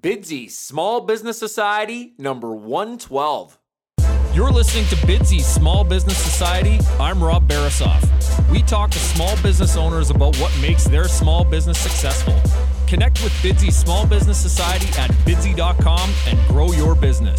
Bidsy Small Business Society, number 112. You're listening to Bidsy Small Business Society. I'm Rob Barasoff. We talk to small business owners about what makes their small business successful. Connect with Bidsy Small Business Society at bidsy.com and grow your business.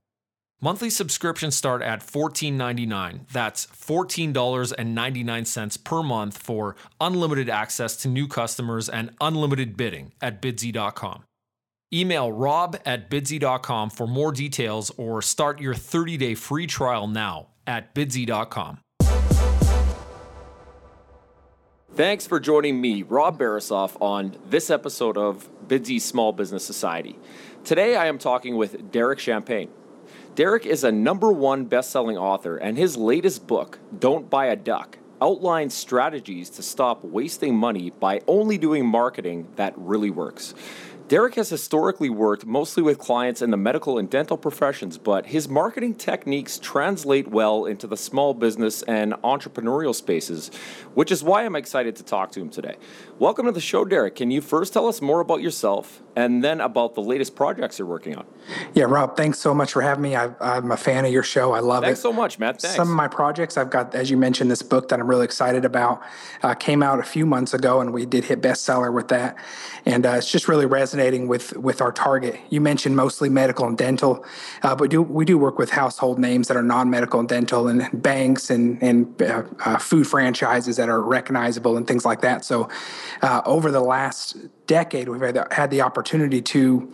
Monthly subscriptions start at $14.99. That's $14.99 per month for unlimited access to new customers and unlimited bidding at bidsy.com. Email rob at bidsy.com for more details or start your 30 day free trial now at bidsy.com. Thanks for joining me, Rob Barasoff, on this episode of Bidsy Small Business Society. Today I am talking with Derek Champagne. Derek is a number one best-selling author, and his latest book, Don't Buy a Duck, outlines strategies to stop wasting money by only doing marketing that really works. Derek has historically worked mostly with clients in the medical and dental professions, but his marketing techniques translate well into the small business and entrepreneurial spaces, which is why I'm excited to talk to him today. Welcome to the show, Derek. Can you first tell us more about yourself and then about the latest projects you're working on? Yeah, Rob, thanks so much for having me. I, am a fan of your show. I love thanks it. Thanks so much, Matt. Thanks. Some of my projects, I've got, as you mentioned, this book that I'm really excited about uh, came out a few months ago, and we did hit bestseller with that. And uh, it's just really resonating with with our target. You mentioned mostly medical and dental, uh, but do, we do work with household names that are non-medical and dental, and banks and and uh, uh, food franchises that are recognizable and things like that. So, uh, over the last decade, we've had, had the opportunity to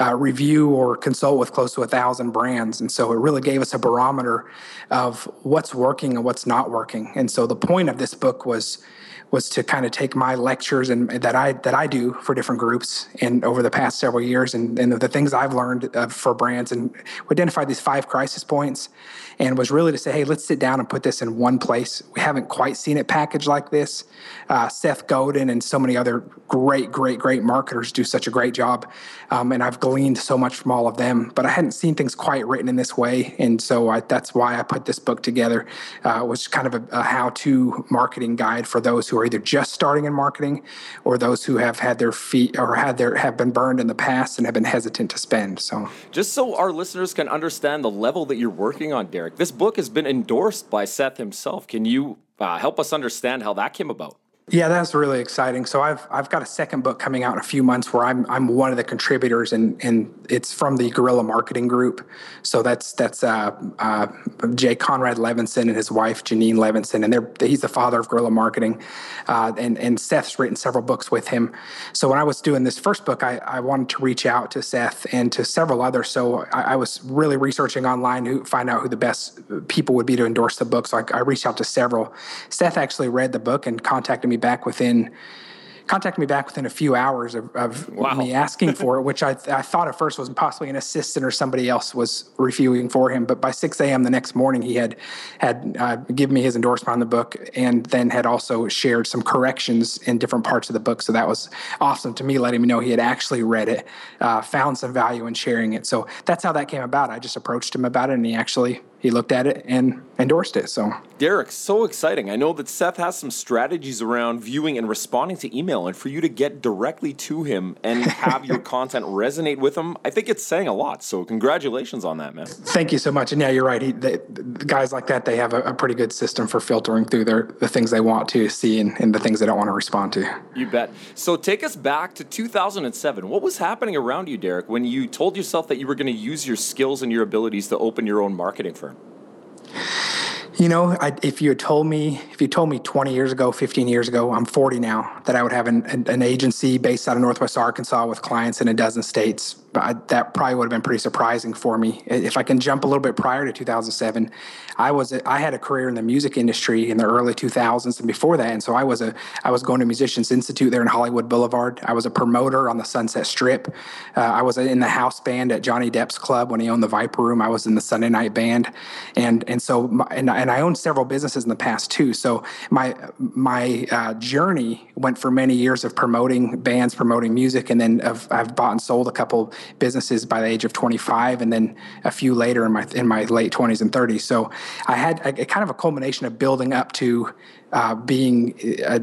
uh, review or consult with close to a thousand brands, and so it really gave us a barometer of what's working and what's not working. And so, the point of this book was was to kind of take my lectures and that I that I do for different groups and over the past several years and, and the things I've learned uh, for brands and identified these five crisis points and was really to say, hey, let's sit down and put this in one place. We haven't quite seen it packaged like this. Uh, Seth Godin and so many other great, great, great marketers do such a great job, um, and I've gleaned so much from all of them. But I hadn't seen things quite written in this way, and so I, that's why I put this book together. Uh, was kind of a, a how-to marketing guide for those who are either just starting in marketing or those who have had their feet or had their have been burned in the past and have been hesitant to spend. So, just so our listeners can understand the level that you're working on, Derek Derek. This book has been endorsed by Seth himself. Can you uh, help us understand how that came about? Yeah, that's really exciting. So I've I've got a second book coming out in a few months where I'm I'm one of the contributors and and it's from the Guerrilla Marketing Group. So that's that's uh, uh, Jay Conrad Levinson and his wife Janine Levinson, and they're he's the father of guerrilla marketing, uh, and and Seth's written several books with him. So when I was doing this first book, I I wanted to reach out to Seth and to several others. So I, I was really researching online to find out who the best people would be to endorse the book. So I, I reached out to several. Seth actually read the book and contacted me me back within contacted me back within a few hours of, of wow. me asking for it, which I, I thought at first was possibly an assistant or somebody else was reviewing for him. But by 6 a.m. the next morning, he had had uh, given me his endorsement on the book and then had also shared some corrections in different parts of the book. So that was awesome to me, letting me know he had actually read it, uh, found some value in sharing it. So that's how that came about. I just approached him about it, and he actually he looked at it and endorsed it. So, Derek, so exciting. I know that Seth has some strategies around viewing and responding to email, and for you to get directly to him and have your content resonate with him, I think it's saying a lot. So, congratulations on that, man. Thank you so much. And yeah, you're right. He, they, guys like that, they have a, a, pretty good system for filtering through their the things they want to see and, and the things they don't want to respond to. You bet. So, take us back to 2007. What was happening around you, Derek, when you told yourself that you were going to use your skills and your abilities to open your own marketing firm? You know, I, if you had told me, if you told me 20 years ago, 15 years ago, I'm 40 now, that I would have an, an, an agency based out of Northwest Arkansas with clients in a dozen states, I, that probably would have been pretty surprising for me. If I can jump a little bit prior to 2007, I was I had a career in the music industry in the early 2000s and before that, and so I was a I was going to Musicians Institute there in Hollywood Boulevard. I was a promoter on the Sunset Strip. Uh, I was in the house band at Johnny Depp's club when he owned the Viper Room. I was in the Sunday night band, and and so my, and, and I owned several businesses in the past too. So my my uh, journey went for many years of promoting bands, promoting music, and then of, I've bought and sold a couple businesses by the age of 25, and then a few later in my in my late 20s and 30s. So I had a, a kind of a culmination of building up to uh, being uh,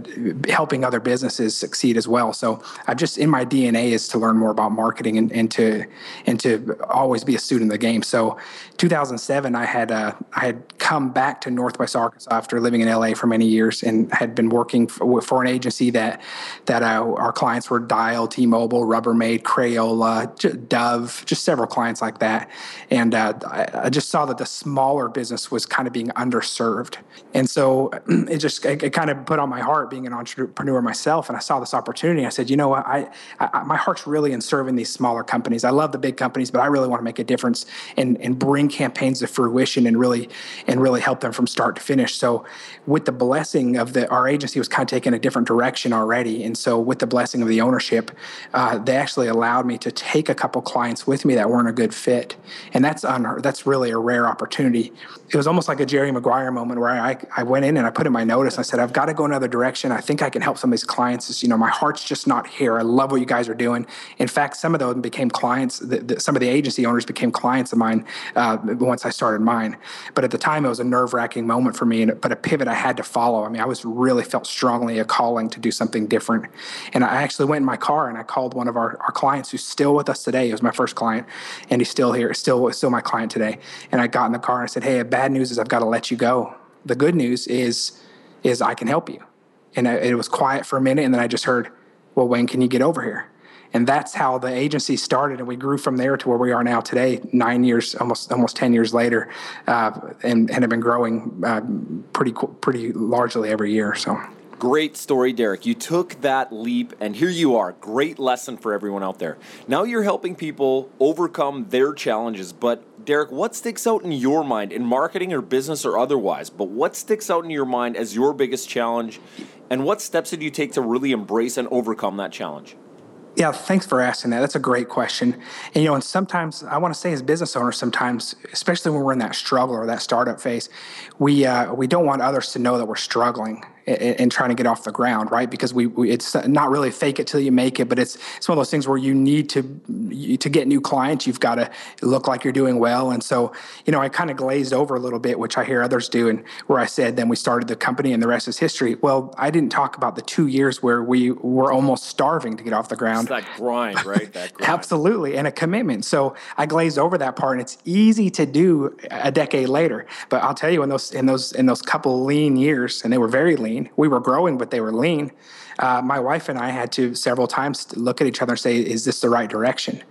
helping other businesses succeed as well. So I've just in my DNA is to learn more about marketing and, and to and to always be a student of the game. So 2007, I had uh, I had come back to Northwest Arkansas after living in LA for many years and had been working for, for an agency that that uh, our clients were Dial, T-Mobile, Rubbermaid, Crayola, Dove, just several clients like that. And uh, I, I just saw that the smaller business was kind of being underserved, and so it just it, it, kind of put on my heart being an entrepreneur myself, and I saw this opportunity. I said, you know what, I, I, my heart's really in serving these smaller companies. I love the big companies, but I really want to make a difference and and bring campaigns to fruition and really and really help them from start to finish. So, with the blessing of the our agency was kind of taking a different direction already, and so with the blessing of the ownership, uh, they actually allowed me to take a couple clients with me that weren't a good fit, and that's un- that's really a rare opportunity. It was almost like a Jerry Maguire moment where I I went in and I put in my notice I said, I've got to go another direction. I think I can help some of these clients. It's, you know, my heart's just not here. I love what you guys are doing. In fact, some of them became clients. The, the, some of the agency owners became clients of mine uh, once I started mine. But at the time, it was a nerve wracking moment for me, and, but a pivot I had to follow. I mean, I was really felt strongly a calling to do something different. And I actually went in my car and I called one of our, our clients who's still with us today. He was my first client, and he's still here, still still my client today. And I got in the car and I said, Hey, bad news is I've got to let you go. The good news is is I can help you. And it was quiet for a minute, and then I just heard, well, when can you get over here? And that's how the agency started, and we grew from there to where we are now today, nine years, almost almost ten years later, uh, and and have been growing uh, pretty pretty largely every year. So Great story, Derek. You took that leap, and here you are. Great lesson for everyone out there. Now you're helping people overcome their challenges. But, Derek, what sticks out in your mind, in marketing or business or otherwise? But what sticks out in your mind as your biggest challenge? And what steps did you take to really embrace and overcome that challenge? Yeah, thanks for asking that. That's a great question. And you know, and sometimes I want to say as business owners, sometimes, especially when we're in that struggle or that startup phase, we uh, we don't want others to know that we're struggling and, trying to get off the ground, right? Because we, we, it's not really fake it till you make it, but it's it's one of those things where you need to to get new clients, you've got to look like you're doing well. And so, you know, I kind of glazed over a little bit, which I hear others do, and where I said, then we started the company, and the rest is history. Well, I didn't talk about the two years where we were almost starving to get off the ground. It's that grind, right? That grind. Absolutely, and a commitment. So I glazed over that part, and it's easy to do a decade later. But I'll tell you, in those in those in those couple lean years, and they were very lean lean. We were growing, but they were lean. Uh, my wife and I had to several times look at each other and say, "Is this the right direction?"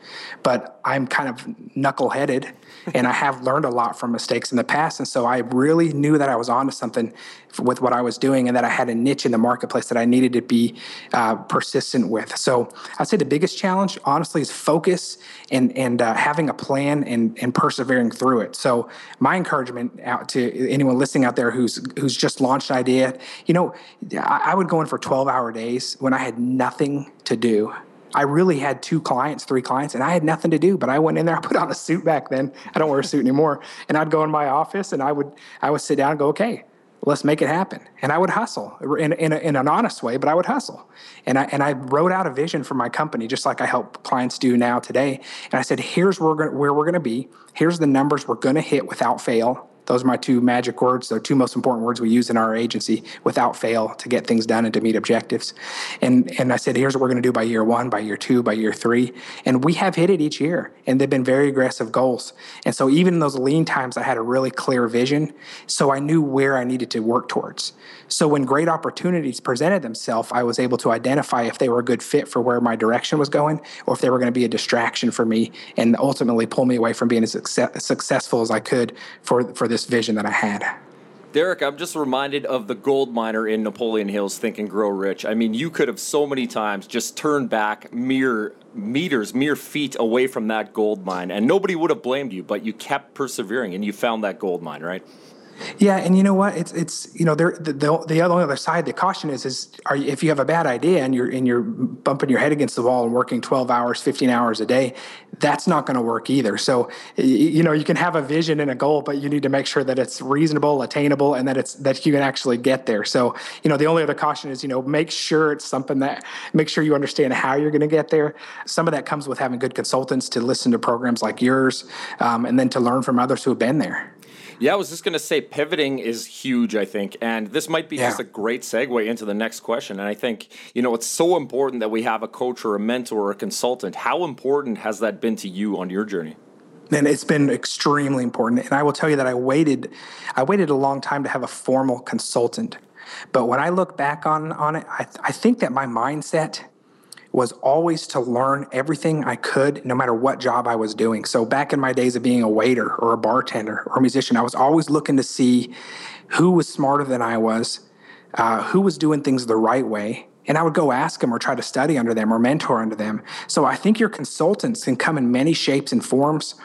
But I'm kind of knuckleheaded, and I have learned a lot from mistakes in the past, and so I really knew that I was onto something with what I was doing, and that I had a niche in the marketplace that I needed to be uh, persistent with. So I'd say the biggest challenge, honestly, is focus and and uh, having a plan and and persevering through it. So my encouragement out to anyone listening out there who's who's just launched an idea, you know, I, I would go in for 12 hour days when I had nothing to do. I really had two clients, three clients, and I had nothing to do. But I went in there. I put on a suit back then. I don't wear a suit anymore. And I'd go in my office and I would I would sit down and go, okay, let's make it happen. And I would hustle in, in, a, in, an honest way, but I would hustle. And I, and I wrote out a vision for my company, just like I help clients do now today. And I said, here's where we're, where we're going to be. Here's the numbers we're going to hit without fail Those are my two magic words. They're two most important words we use in our agency without fail to get things done and to meet objectives. And and I said, here's what we're going to do by year one, by year two, by year three. And we have hit it each year. And they've been very aggressive goals. And so even in those lean times, I had a really clear vision. So I knew where I needed to work towards. So when great opportunities presented themselves, I was able to identify if they were a good fit for where my direction was going or if they were going to be a distraction for me and ultimately pull me away from being as success, successful as I could for, for this vision that I had. Derek, I'm just reminded of the gold miner in Napoleon Hill's Think and Grow Rich. I mean, you could have so many times just turned back mere meters, mere feet away from that gold mine, and nobody would have blamed you, but you kept persevering and you found that gold mine, right? Yeah, and you know what? It's it's you know there the, the the other side. The caution is is are you, if you have a bad idea and you're and you're bumping your head against the wall and working twelve hours, fifteen hours a day, that's not going to work either. So you know you can have a vision and a goal, but you need to make sure that it's reasonable, attainable, and that it's that you can actually get there. So you know the only other caution is you know make sure it's something that make sure you understand how you're going to get there. Some of that comes with having good consultants to listen to programs like yours, um, and then to learn from others who have been there. Yeah, I was just going to say pivoting is huge, I think. And this might be yeah. just a great segue into the next question. And I think, you know, it's so important that we have a coach or a mentor or a consultant. How important has that been to you on your journey? and it's been extremely important and i will tell you that i waited i waited a long time to have a formal consultant but when i look back on on it i, I think that my mindset was always to learn everything I could, no matter what job I was doing. So, back in my days of being a waiter or a bartender or a musician, I was always looking to see who was smarter than I was, uh, who was doing things the right way. And I would go ask them or try to study under them or mentor under them. So, I think your consultants can come in many shapes and forms.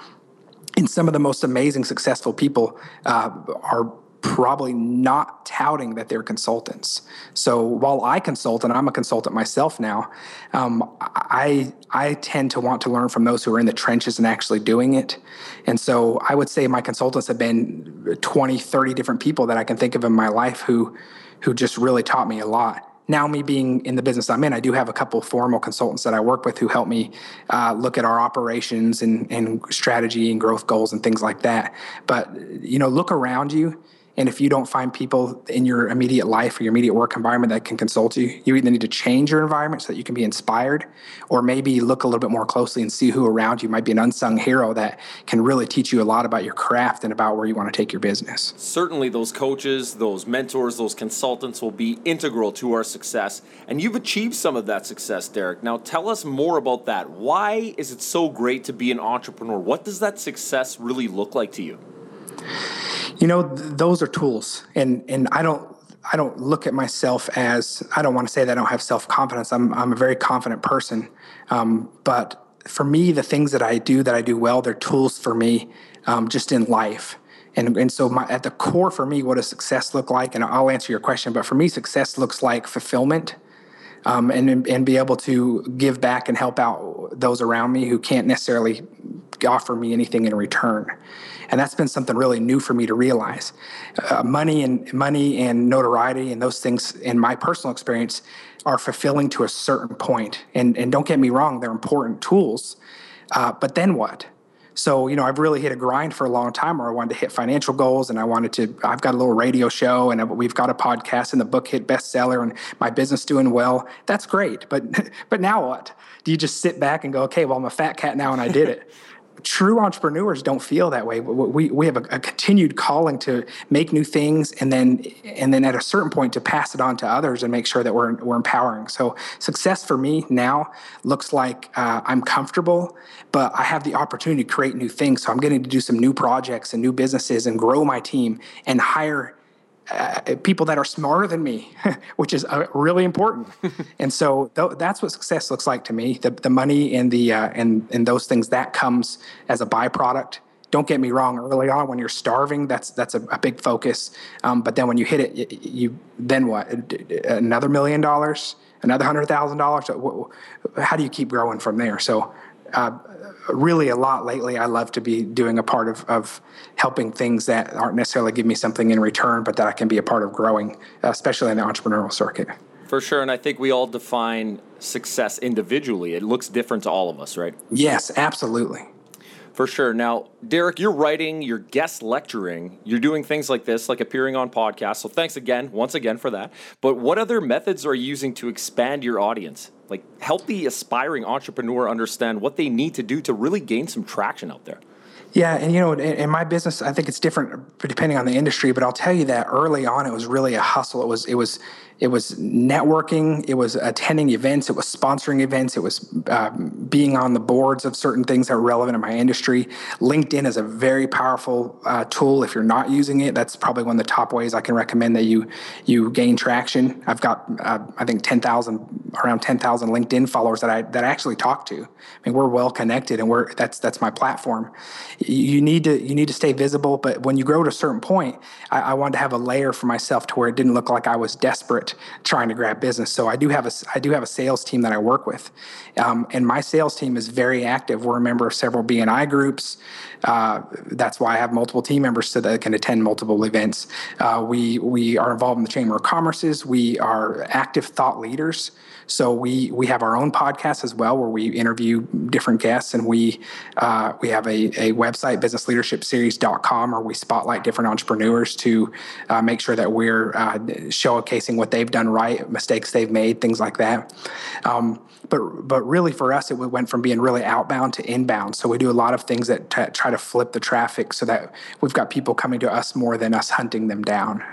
And some of the most amazing, successful people uh, are probably not touting that they're consultants. So while I consult, and I'm a consultant myself now, um, I I tend to want to learn from those who are in the trenches and actually doing it. And so I would say my consultants have been 20, 30 different people that I can think of in my life who who just really taught me a lot now me being in the business i'm in i do have a couple formal consultants that i work with who help me uh, look at our operations and, and strategy and growth goals and things like that but you know look around you and if you don't find people in your immediate life or your immediate work environment that can consult you, you either need to change your environment so that you can be inspired, or maybe look a little bit more closely and see who around you might be an unsung hero that can really teach you a lot about your craft and about where you want to take your business. Certainly, those coaches, those mentors, those consultants will be integral to our success. And you've achieved some of that success, Derek. Now, tell us more about that. Why is it so great to be an entrepreneur? What does that success really look like to you? You know, th- those are tools, and and I don't I don't look at myself as I don't want to say that I don't have self confidence. I'm I'm a very confident person, um, but for me, the things that I do that I do well, they're tools for me, um, just in life. And, and so my, at the core for me, what does success look like? And I'll answer your question, but for me, success looks like fulfillment um, and, and be able to give back and help out those around me who can't necessarily offer me anything in return and that's been something really new for me to realize. Uh, money and money and notoriety and those things, in my personal experience, are fulfilling to a certain point. And and don't get me wrong, they're important tools. Uh, but then what? So, you know, I've really hit a grind for a long time where I wanted to hit financial goals and I wanted to, I've got a little radio show and we've got a podcast and the book hit bestseller and my business doing well. That's great. But, but now what? Do you just sit back and go, okay, well, I'm a fat cat now and I did it? true entrepreneurs don't feel that way. We, we have a, a, continued calling to make new things and then and then at a certain point to pass it on to others and make sure that we're, we're empowering. So success for me now looks like uh, I'm comfortable, but I have the opportunity to create new things. So I'm getting to do some new projects and new businesses and grow my team and hire uh, people that are smarter than me, which is uh, really important. and so th- that's what success looks like to me. The, the money and the uh, and and those things that comes as a byproduct. Don't get me wrong. Early on, when you're starving, that's that's a, a big focus. Um, but then when you hit it, you, you then what? Another million dollars, another hundred thousand dollars. How do you keep growing from there? So uh, really a lot lately. I love to be doing a part of, of helping things that aren't necessarily give me something in return, but that I can be a part of growing, especially in the entrepreneurial circuit. For sure. And I think we all define success individually. It looks different to all of us, right? Yes, absolutely. For sure. Now, Derek, you're writing, you're guest lecturing, you're doing things like this, like appearing on podcasts. So thanks again, once again, for that. But what other methods are you using to expand your audience? Like help the aspiring entrepreneur understand what they need to do to really gain some traction out there. Yeah, and you know, in, in, my business, I think it's different depending on the industry. But I'll tell you that early on, it was really a hustle. It was it was it was networking, it was attending events, it was sponsoring events, it was uh, being on the boards of certain things that were relevant in my industry. LinkedIn is a very powerful uh, tool. If you're not using it, that's probably one of the top ways I can recommend that you you gain traction. I've got uh, I think ten thousand around ten thousand LinkedIn followers that I that I actually talk to. I mean, we're well connected, and we're that's that's my platform. You need to you need to stay visible, but when you grow to a certain point, I, I wanted to have a layer for myself to where it didn't look like I was desperate trying to grab business. So I do have a I do have a sales team that I work with, um, and my sales team is very active. We're a member of several BNI groups. Uh, that's why I have multiple team members so that can attend multiple events. Uh, we we are involved in the Chamber of Commerce's. We are active thought leaders. So we we have our own podcast as well, where we interview different guests, and we uh, we have a, a website, businessleadershipseries.com, where we spotlight different entrepreneurs to uh, make sure that we're uh, showcasing what they've done right, mistakes they've made, things like that. Um, but but really for us, it went from being really outbound to inbound. So we do a lot of things that t- try to flip the traffic, so that we've got people coming to us more than us hunting them down.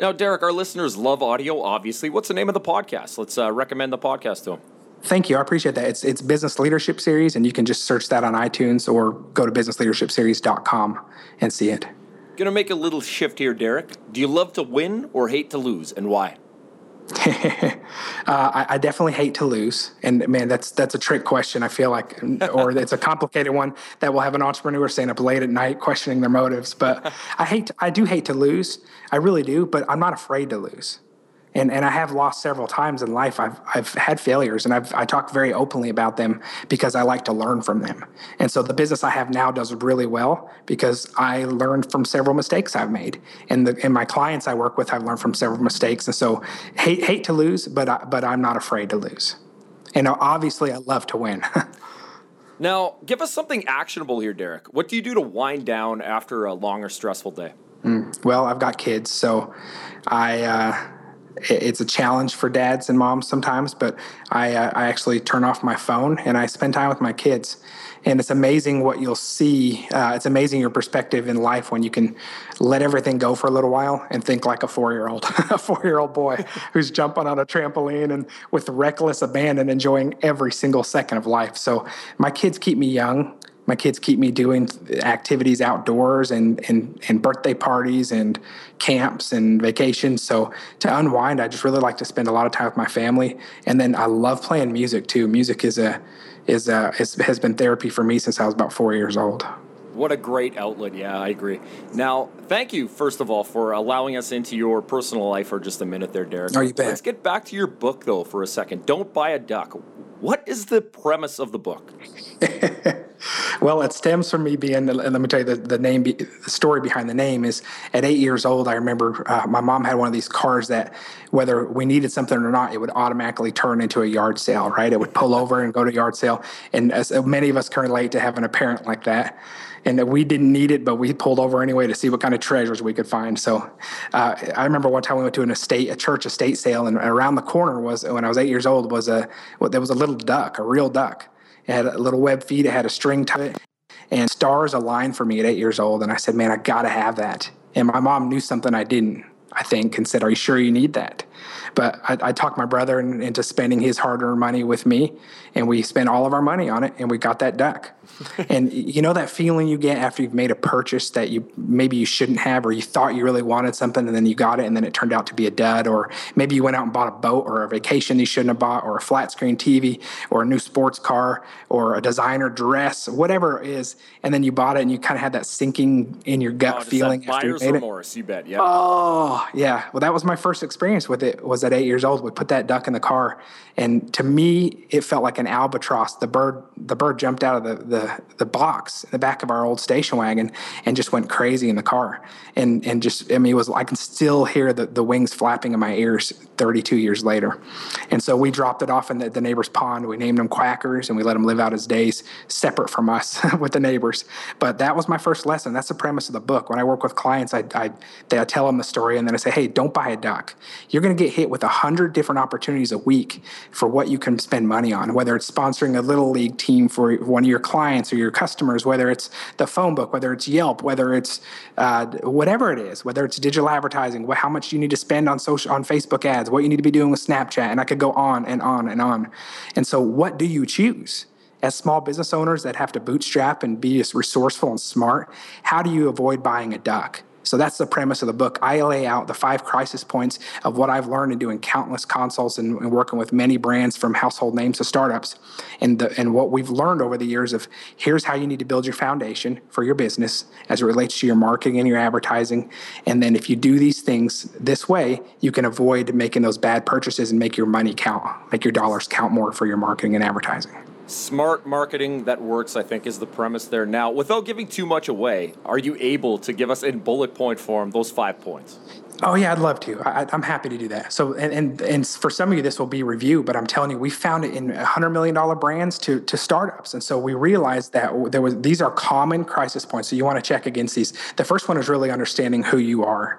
Now, Derek, our listeners love audio, obviously. What's the name of the podcast? Let's uh, recommend the podcast to them. Thank you. I appreciate that. It's it's Business Leadership Series, and you can just search that on iTunes or go to businessleadershipseries.com and see it. Going to make a little shift here, Derek. Do you love to win or hate to lose, and why? uh, I, I, definitely hate to lose, and man, that's that's a trick question. I feel like, or it's a complicated one that will have an entrepreneur staying up late at night questioning their motives. But I hate, I do hate to lose. I really do, but I'm not afraid to lose and and I have lost several times in life. I've I've had failures, and I've I talk very openly about them because I like to learn from them. And so the business I have now does really well because I learned from several mistakes I've made, and the and my clients I work with I've learned from several mistakes. And so hate hate to lose, but I, but I'm not afraid to lose. And obviously, I love to win. now, give us something actionable here, Derek. What do you do to wind down after a long or stressful day? Mm, well, I've got kids, so I. Uh, it's a challenge for dads and moms sometimes, but I, uh, I actually turn off my phone and I spend time with my kids. And it's amazing what you'll see. Uh, it's amazing your perspective in life when you can let everything go for a little while and think like a four year old, a four year old boy who's jumping on a trampoline and with reckless abandon enjoying every single second of life. So my kids keep me young my kids keep me doing activities outdoors and, and, and birthday parties and camps and vacations. So to unwind, I just really like to spend a lot of time with my family. And then I love playing music too. Music is a is a is, has been therapy for me since I was about four years old. What a great outlet. Yeah, I agree. Now, thank you, first of all, for allowing us into your personal life for just a minute there, Derek. Oh, you bet. Let's get back to your book, though, for a second. Don't Buy a Duck. What is the premise of the book? well, it stems from me being, let me tell you the, the name, the story behind the name is at eight years old, I remember uh, my mom had one of these cars that whether we needed something or not, it would automatically turn into a yard sale, right? It would pull over and go to yard sale. And as many of us can relate to having a parent like that and that we didn't need it, but we pulled over anyway to see what kind of treasures we could find. So uh, I remember one time we went to an estate, a church estate sale, and around the corner was when I was eight years old was a well, there was a little duck, a real duck. It had a little web feed. It had a string to it, and stars aligned for me at eight years old. And I said, "Man, I got to have that." And my mom knew something I didn't. I think, and said, "Are you sure you need that?" But I, I talked my brother into spending his hard-earned money with me, and we spent all of our money on it, and we got that duck. And you know that feeling you get after you've made a purchase that you maybe you shouldn't have, or you thought you really wanted something, and then you got it, and then it turned out to be a dud, or maybe you went out and bought a boat or a vacation you shouldn't have bought, or a flat screen TV, or a new sports car, or a designer dress, whatever it is, and then you bought it, and you kind of had that sinking in your gut oh, feeling after you made remorse, it. you bet, yeah. Oh yeah, well that was my first experience with it. Was at eight years old. We put that duck in the car, and to me, it felt like an albatross. The bird, the bird jumped out of the, the the box in the back of our old station wagon and just went crazy in the car. And and just I mean, it was I can still hear the, the wings flapping in my ears 32 years later. And so we dropped it off in the, the neighbor's pond. We named him Quackers and we let him live out his days separate from us with the neighbors. But that was my first lesson. That's the premise of the book. When I work with clients, I I, they, I tell them the story and then I say, hey, don't buy a duck. You're going to get hit with a hundred different opportunities a week for what you can spend money on, whether it's sponsoring a little league team for one of your clients or your customers, whether it's the phone book, whether it's Yelp, whether it's uh, whatever it is, whether it's digital advertising, how much you need to spend on social on Facebook ads, what you need to be doing with Snapchat, and I could go on and on and on. And so, what do you choose? As small business owners that have to bootstrap and be resourceful and smart, how do you avoid buying a duck? So that's the premise of the book. I lay out the five crisis points of what I've learned in doing countless consults and, and working with many brands from household names to startups, and the, and what we've learned over the years of here's how you need to build your foundation for your business as it relates to your marketing and your advertising, and then if you do these things this way, you can avoid making those bad purchases and make your money count, make your dollars count more for your marketing and advertising. Smart marketing that works, I think, is the premise there. Now, without giving too much away, are you able to give us in bullet point form those five points? Oh yeah, I'd love to. I, am happy to do that. So, and, and and for some of you, this will be review, but I'm telling you, we found it in hundred million dollar brands to to startups, and so we realized that there was these are common crisis points. So you want to check against these. The first one is really understanding who you are.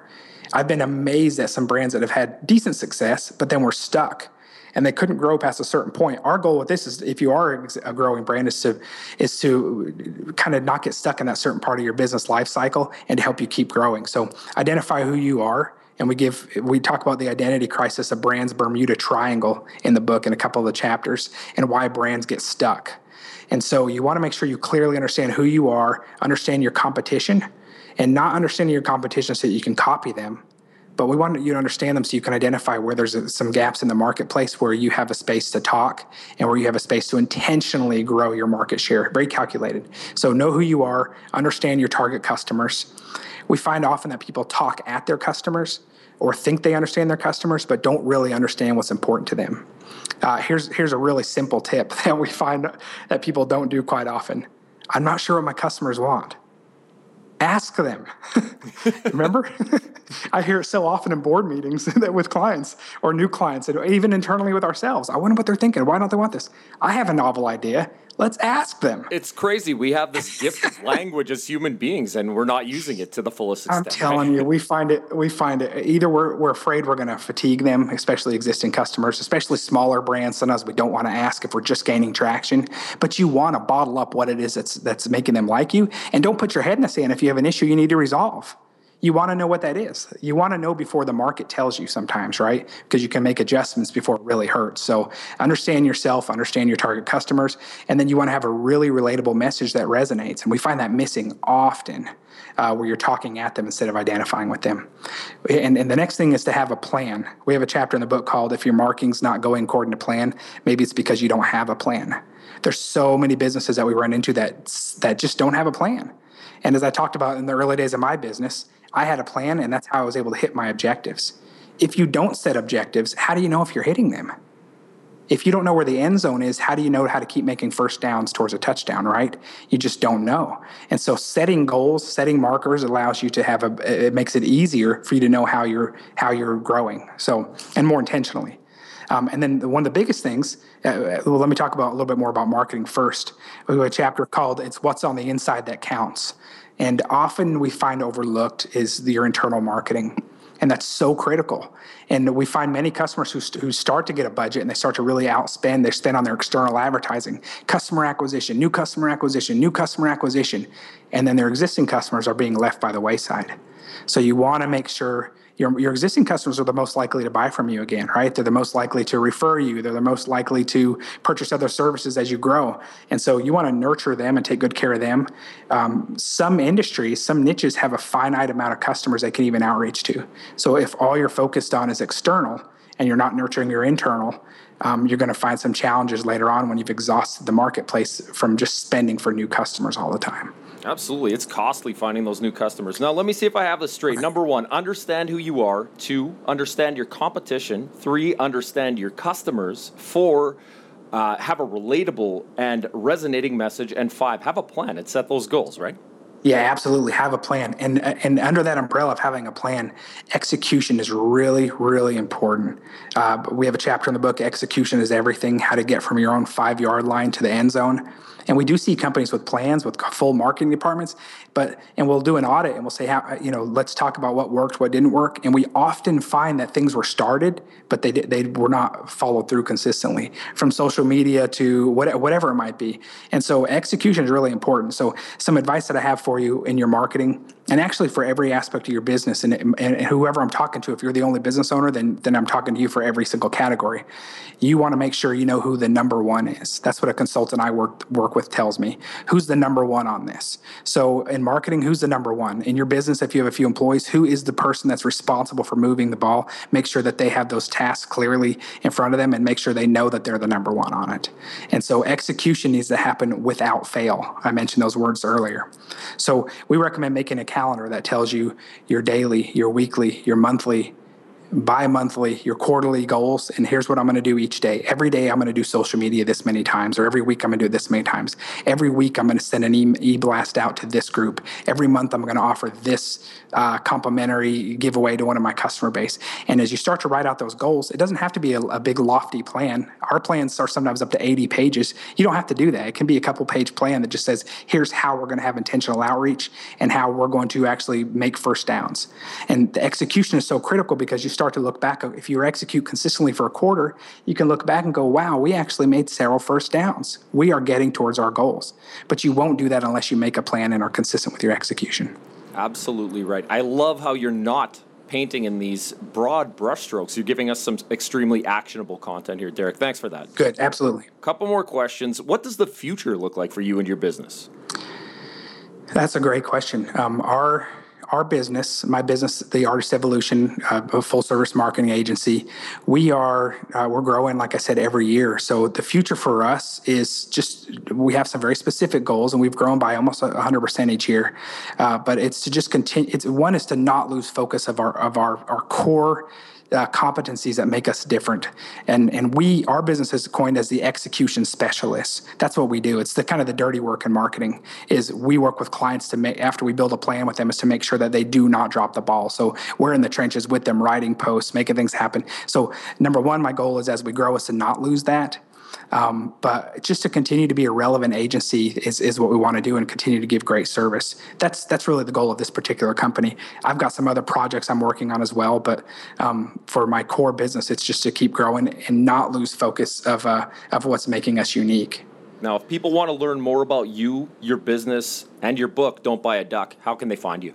I've been amazed at some brands that have had decent success, but then we're stuck and they couldn't grow past a certain point. Our goal with this is, if you are a growing brand, is to is to kind of not get stuck in that certain part of your business life cycle and to help you keep growing. So identify who you are. And we give we talk about the identity crisis of brands Bermuda Triangle in the book in a couple of the chapters and why brands get stuck. And so you want to make sure you clearly understand who you are, understand your competition, and not understanding your competition so that you can copy them, but we want you to understand them so you can identify where there's some gaps in the marketplace where you have a space to talk and where you have a space to intentionally grow your market share. Very calculated. So know who you are understand your target customers. We find often that people talk at their customers or think they understand their customers but don't really understand what's important to them. Uh, here's here's a really simple tip that we find that people don't do quite often. I'm not sure what my customers want ask them. Remember? I hear it so often in board meetings that with clients or new clients, and even internally with ourselves. I wonder what they're thinking. Why don't they want this? I have a novel idea. Let's ask them. It's crazy. We have this gift of language as human beings, and we're not using it to the fullest extent. I'm telling you, we find it. We find it. Either we're we're afraid we're going to fatigue them, especially existing customers, especially smaller brands. Sometimes we don't want to ask if we're just gaining traction, but you want to bottle up what it is that's that's making them like you, and don't put your head in the sand if you have an issue you need to resolve you want to know what that is. You want to know before the market tells you sometimes, right? Because you can make adjustments before it really hurts. So understand yourself, understand your target customers, and then you want to have a really relatable message that resonates. And we find that missing often. Uh, where you're talking at them instead of identifying with them. And, and the next thing is to have a plan. We have a chapter in the book called If Your Marketing's Not Going According to Plan, maybe it's because you don't have a plan. There's so many businesses that we run into that, that just don't have a plan. And as I talked about in the early days of my business, I had a plan and that's how I was able to hit my objectives. If you don't set objectives, how do you know if you're hitting them? If you don't know where the end zone is, how do you know how to keep making first downs towards a touchdown, right? You just don't know. And so setting goals, setting markers allows you to have a it makes it easier for you to know how you're how you're growing. So, and more intentionally. Um, and then one of the biggest things, uh, well, let me talk about a little bit more about marketing first. We have a chapter called "It's What's on the Inside That Counts," and often we find overlooked is your internal marketing. And that's so critical. And we find many customers who, who start to get a budget and they start to really outspend they spend on their external advertising. Customer acquisition new customer acquisition new customer acquisition. And then their existing customers are being left by the wayside. So you want to make sure your, your existing customers are the most likely to buy from you again, right? They're the most likely to refer you. They're the most likely to purchase other services as you grow. And so you want to nurture them and take good care of them. Um, some industries, some niches have a finite amount of customers they can even outreach to. So if all you're focused on is external and you're not nurturing your internal, um, you're going to find some challenges later on when you've exhausted the marketplace from just spending for new customers all the time. Absolutely. It's costly finding those new customers. Now, let me see if I have this straight. Number one, understand who you are. Two, understand your competition. Three, understand your customers. Four, uh, have a relatable and resonating message, and five, have a plan and set those goals, right? Yeah, absolutely. Have a plan, and and under that umbrella of having a plan, execution is really, really important. Uh, we have a chapter in the book. Execution is everything. How to get from your own five yard line to the end zone. And we do see companies with plans, with full marketing departments, but and we'll do an audit and we'll say how you know let's talk about what worked, what didn't work, and we often find that things were started, but they they were not followed through consistently from social media to whatever it might be. And so execution is really important. So some advice that I have for you in your marketing and actually for every aspect of your business and, and, whoever i'm talking to if you're the only business owner then then i'm talking to you for every single category. You want to make sure you know who the number one is. That's what a consultant i work work with tells me. Who's the number one on this? So in marketing who's the number one? In your business if you have a few employees who is the person that's responsible for moving the ball? Make sure that they have those tasks clearly in front of them and make sure they know that they're the number one on it. And so execution needs to happen without fail. I mentioned those words earlier. So we recommend making a calendar that tells you your daily, your weekly, your monthly, bi-monthly your quarterly goals and here's what i'm going to do each day. Every day i'm going to do social media this many times or every week i'm going to do this many times. Every week i'm going to send an e-blast out to this group. Every month i'm going to offer this uh, complimentary giveaway to one of my customer base. And as you start to write out those goals it doesn't have to be a, a big lofty plan. Our plans are sometimes up to 80 pages. You don't have to do that. It can be a couple page plan that just says here's how we're going to have intentional outreach and how we're going to actually make first downs. And the execution is so critical because you start start to look back. If you execute consistently for a quarter, you can look back and go, wow, we actually made several first downs. We are getting towards our goals. But you won't do that unless you make a plan and are consistent with your execution. Absolutely right. I love how you're not painting in these broad brushstrokes. You're giving us some extremely actionable content here, Derek. Thanks for that. Good, absolutely. Couple more questions. What does the future look like for you and your business? That's a great question. Um, our our business, my business, the Artist Evolution, uh, a full service marketing agency, we are uh, we're growing, like I said, every year. So the future for us is just we have some very specific goals, and we've grown by almost 100 percent each year. Uh, but it's to just continue. It's one is to not lose focus of our of our our core uh, competencies that make us different. And and we our business is coined as the execution specialists. That's what we do. It's the kind of the dirty work in marketing is we work with clients to make after we build a plan with them is to make sure that they do not drop the ball. So we're in the trenches with them, writing posts, making things happen. So number one, my goal is as we grow is to not lose that. Um, but just to continue to be a relevant agency is, is what we want to do and continue to give great service. That's that's really the goal of this particular company. I've got some other projects I'm working on as well, but um, for my core business, it's just to keep growing and not lose focus of uh, of what's making us unique. Now, if people want to learn more about you, your business, and your book, Don't Buy a Duck, how can they find you?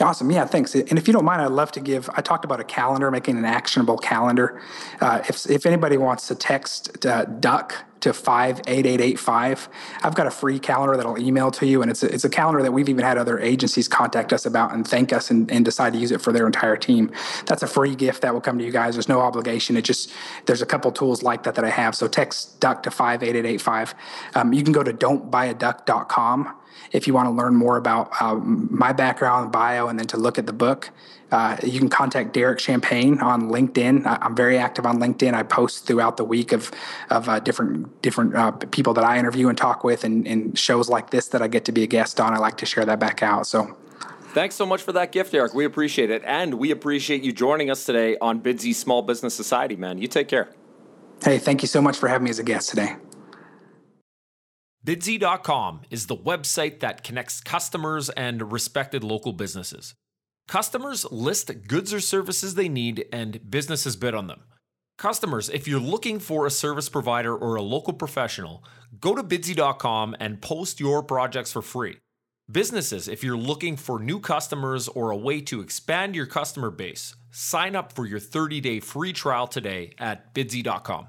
Awesome. Yeah, thanks. And if you don't mind, I'd love to give. I talked about a calendar, making an actionable calendar. Uh, if if anybody wants to text uh, duck to 58885. I've got a free calendar that I'll email to you. And it's a, it's a calendar that we've even had other agencies contact us about and thank us and, and decide to use it for their entire team. That's a free gift that will come to you guys. There's no obligation. It just, there's a couple tools like that that I have. So text duck to 58885. Um, you can go to don'tbuyaduck.com if you want to learn more about uh, my background, bio, and then to look at the book. Uh, you can contact Derek Champagne on LinkedIn. I, am very active on LinkedIn. I post throughout the week of of uh, different different uh, people that I interview and talk with, and, and shows like this that I get to be a guest on. I like to share that back out. So. Thanks so much for that gift, Derek. We appreciate it. And we appreciate you joining us today on Bidsy Small Business Society, man. You take care. Hey, thank you so much for having me as a guest today. Bidsy.com is the website that connects customers and respected local businesses. Customers list goods or services they need, and businesses bid on them. Customers, if you're looking for a service provider or a local professional, go to bidsy.com and post your projects for free. Businesses, if you're looking for new customers or a way to expand your customer base, sign up for your 30 day free trial today at bidsy.com.